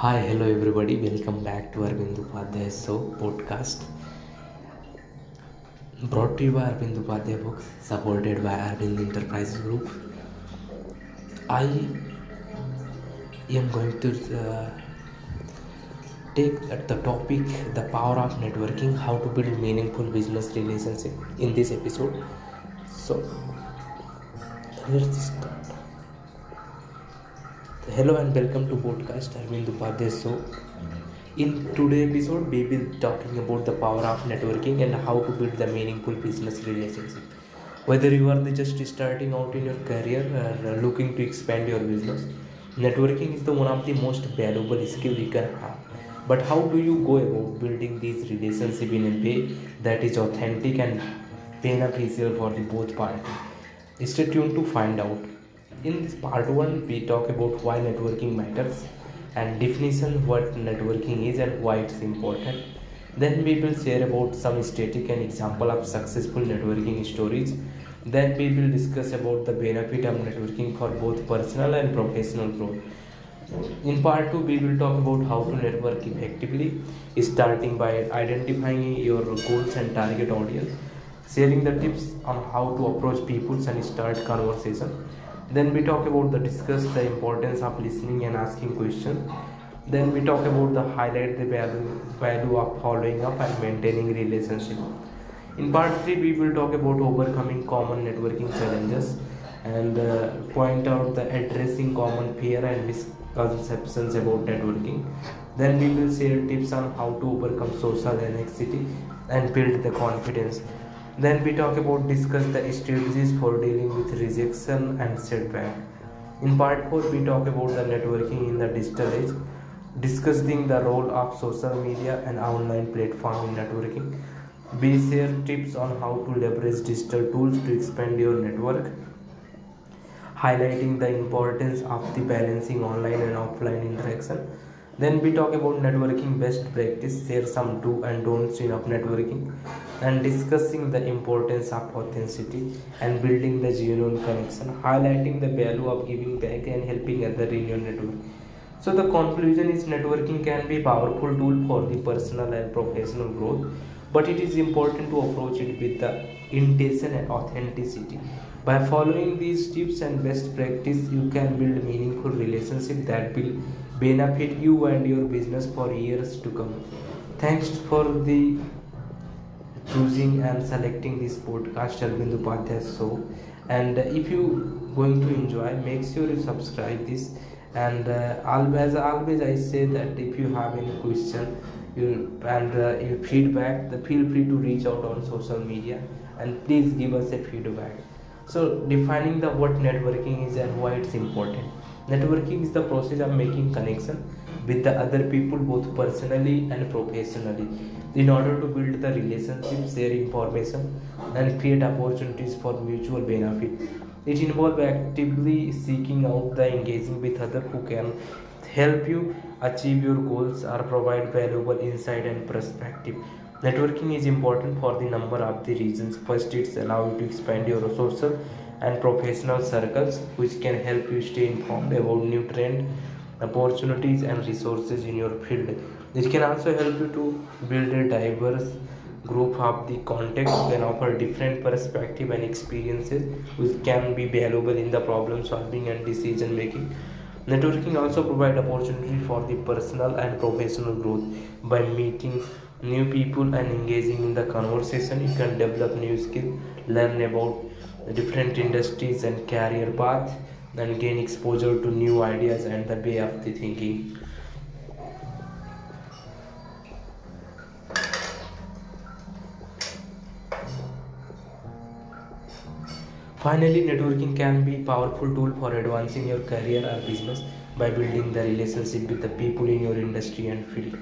Hi, hello everybody. Welcome back to Arvind Upadhyay Show podcast. Brought to you by Arvind Upadhyay Books, supported by Arvind Enterprises Group. I am going to uh, take the topic the power of networking, how to build meaningful business relationship in this episode. So let's start. Hello and welcome to podcast Arvind Upadhyay Show. In today's episode, we will be talking about the power of networking and how to build the meaningful business relationship. Whether you are just starting out in your career or looking to expand your business, networking is the one of the most valuable skill you can have. But how do you go about building these relationships in a way that is authentic and beneficial for the both parties? Stay tuned to find out. In this part one, we talk about why networking matters and definition what networking is and why it's important. Then we will share about some static and example of successful networking stories. Then we will discuss about the benefit of networking for both personal and professional growth. In part 2, we will talk about how to network effectively, starting by identifying your goals and target audience, sharing the tips on how to approach people and start conversation. Then we talk about the discuss the importance of listening and asking questions. Then we talk about the highlight the value value of following up and maintaining relationship. In part 3, we will talk about overcoming common networking challenges and uh, point out the addressing common fear and misconceptions about networking. Then we will share tips on how to overcome social anxiety and build the confidence. Then we talk about discuss the strategies for dealing with rejection and setback. In part 4, we talk about the networking in the digital age, discussing the role of social media and online platform in networking. We share tips on how to leverage digital tools to expand your network highlighting the importance of the balancing online and offline interaction. Then we talk about networking best practice, share some do and don'ts in of networking, and discussing the importance of authenticity and building the genuine connection, highlighting the value of giving back and helping other in your network. So the conclusion is networking can be powerful tool for the personal and professional growth, but it is important to approach it with the intention and authenticity. By following these tips and best practice, you can build meaningful relationship that will benefit you and your business for years to come. Thanks for the choosing and selecting this podcast Arvind Upadhyay show. And if you going to enjoy make sure you subscribe this. And uh, always always I say that if you have any question you and uh, your feedback the feel free to reach out on social media and please give us a feedback. So defining the what networking is and why it's important. Networking is the process of making connection with the other people both personally and professionally. In order to build the relationship share information and create opportunities for mutual benefit. It involves actively seeking out the engaging with others who can help you achieve your goals or provide valuable insight and perspective. Networking is important for the number of the reasons. First it's allow you to expand your social and professional circles which can help you stay informed about new trend opportunities and resources in your field. It can also help you to build a diverse group of the contacts can offer different perspective and experiences which can be valuable in the problem solving and decision making. Networking also provide opportunity for the personal and professional growth. By meeting new people and engaging in the conversation you can develop new skills learn about different industries and career paths and gain exposure to new ideas and the way of the thinking Finally, networking can be a powerful tool for advancing your career or business by building the relationship with the people in your industry and field.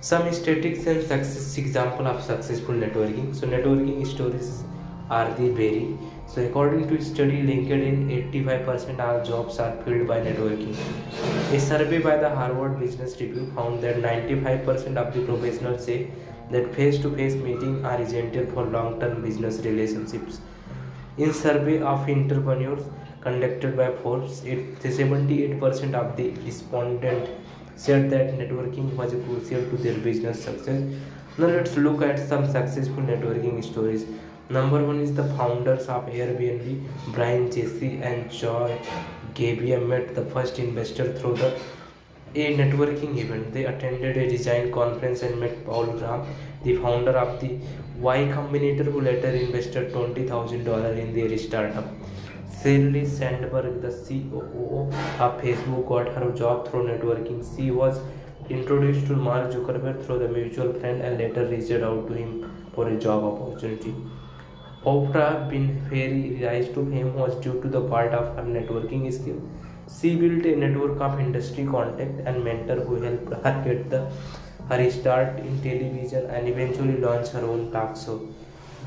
Some statistics and success example of successful networking. So networking stories are the vary. So according to a study LinkedIn, 85% of jobs are filled by networking. A survey by the Harvard Business Review found that 95% of the professionals say that face-to-face meetings are essential for long-term business relationships. In survey of entrepreneurs conducted by Forbes, 78% of the respondents said that networking was crucial to their business success. Now let's look at some successful networking stories. Number one is the founders of Airbnb, Brian Tracy and Joy Gebbia met the first investor through the a networking event. They attended a design conference and met Paul Graham, the founder of the Y Combinator, who later invested $20,000 in their startup. Sheryl Sandberg, the COO of Facebook, got her job through networking. She was introduced to Mark Zuckerberg through the mutual friend and later reached out to him for a job opportunity. Oprah Winfrey rise to fame was due to the part of her networking skill. She built a network of industry contact and mentor who helped her get the her start in television and eventually launch her own talk show.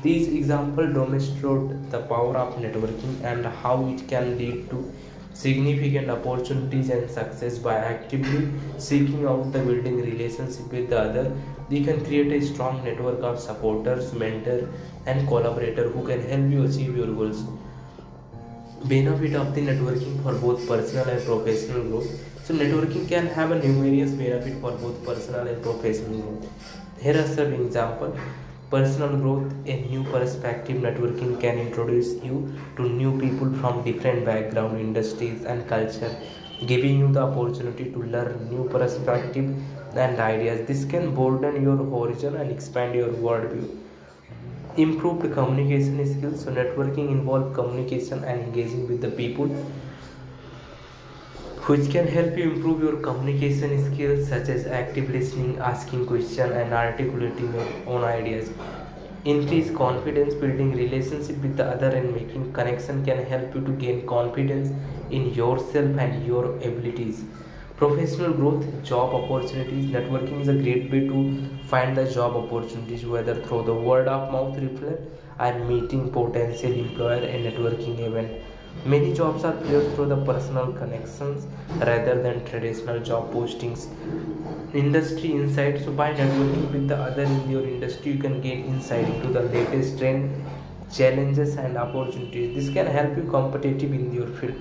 These examples demonstrate the power of networking and how it can lead to significant opportunities and success by actively seeking out the building relationship with the other you can create a strong network of supporters mentor and collaborator who can help you achieve your goals. Benefit of the networking for both personal and professional growth. So networking can have a numerous benefit for both personal and professional growth. Here are some examples personal growth a new perspective networking can introduce you to new people from different background industries and culture giving you the opportunity to learn new perspective and ideas. This can broaden your horizon and expand your worldview improved communication skills so networking involves communication and engaging with the people which can help you improve your communication skills such as active listening, asking questions and articulating your own ideas. Increase confidence, building relationship with the other and making connection can help you to gain confidence in yourself and your abilities. Professional growth, job opportunities, networking is a great way to find the job opportunities whether through the word of mouth referral or meeting potential employer and networking event Many jobs are filled through the personal connections rather than traditional job postings. Industry insight. So by networking with the other in your industry, you can gain insight into the latest trend, challenges and opportunities. This can help you competitive in your field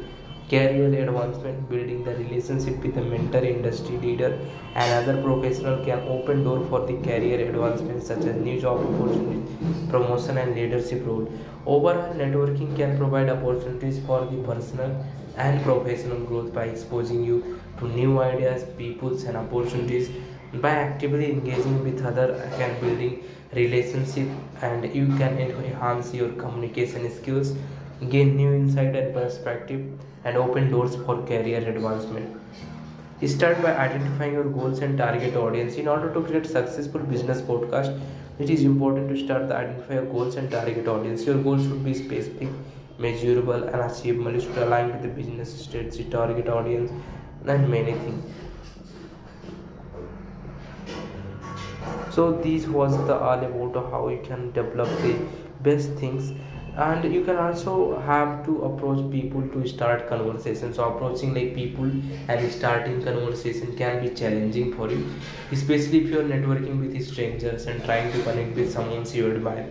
career advancement building the relationship with a mentor industry leader and other professional can open door for the career advancement such as new job opportunities promotion and leadership role. Overall networking can provide opportunities for the personal and professional growth by exposing you to new ideas peoples and opportunities. By actively engaging with other can building relationship and you can enhance your communication skills gain new insight and perspective and open doors for career advancement. Start by identifying your goals and target audience. In order to create successful business podcast, it is important to start to identify your goals and target audience. Your goals should be specific, measurable, and achievable. It should align with the business strategy, target audience, and many things. So this was the all about how you can develop the best things and you can also have to approach people to start conversation so approaching like people and starting conversation can be challenging for you especially if you're networking with strangers and trying to connect with someone you admire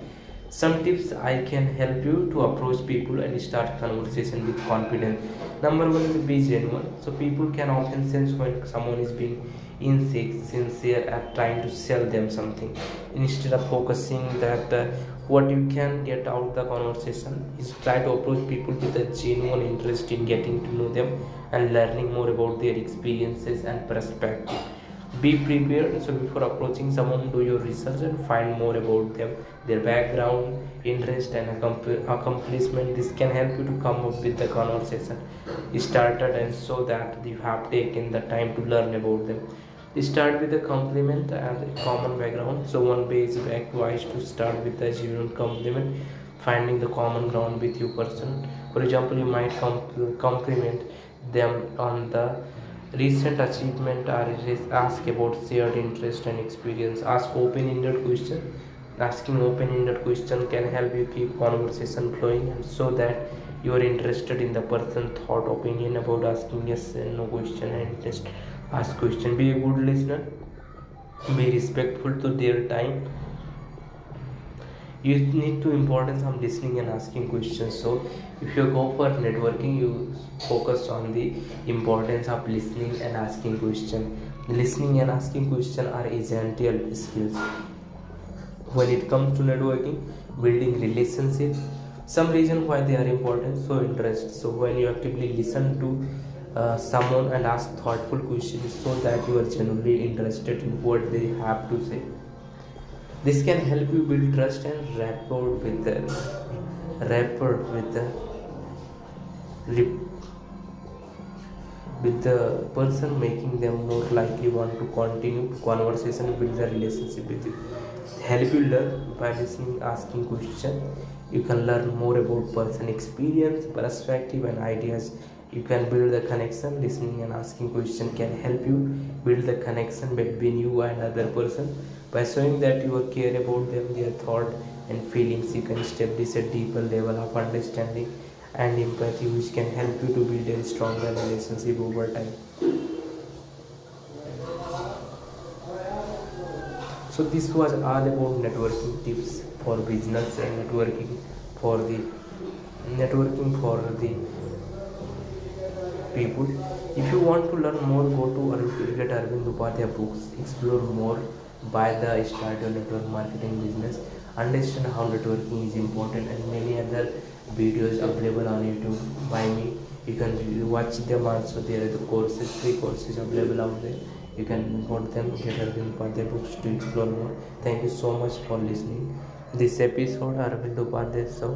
some tips i can help you to approach people and start conversation with confidence. Number one is be genuine. So people can often sense when someone is being insincere at trying to sell them something. Instead of focusing that uh, what you can get out the conversation is try to approach people with a genuine interest in getting to know them and learning more about their experiences and perspective be prepared so before approaching someone do your research and find more about them their background interest and accomplishment. This can help you to come up with the conversation started and so that you have taken the time to learn about them. Start with a compliment and a common background. So one basic advice to start with a genuine compliment finding the common ground with your person. For example you might compliment them on the recent achievement or ask about shared interest and experience. Ask open-ended question. Asking open-ended question can help you keep conversation flowing and so that you are interested in the person thought opinion about asking yes and no question and just ask question. Be a good listener. Be respectful to their time you need to importance of listening and asking questions. So if you go for networking you focus on the importance of listening and asking question. Listening and asking questions are essential skills. When it comes to networking building relationship some reason why they are important so interest. So when you actively listen to uh, someone and ask thoughtful questions so that you are genuinely interested in what they have to say this can help you build trust and rapport with the rapport with the with the person making them more likely want to continue conversation build the relationship with you. Help you learn by listening asking questions you can learn more about person experience perspective and ideas you can build the connection. Listening and asking question can help you build the connection between you and other person. By showing that you care about them their thought and feelings you can establish a deeper level of understanding and empathy which can help you to build a stronger relationship over time. So this was all about networking tips for business and networking for the networking for the people if you want to learn more go to get Arvind Upadhyay books explore more buy the start your network marketing business understand how networking is important and many other videos available on youtube by me you can watch them also there are the courses free courses available out there you can note them get Arvind Upadhyay books to explore more thank you so much for listening this episode Arvind Upadhyay so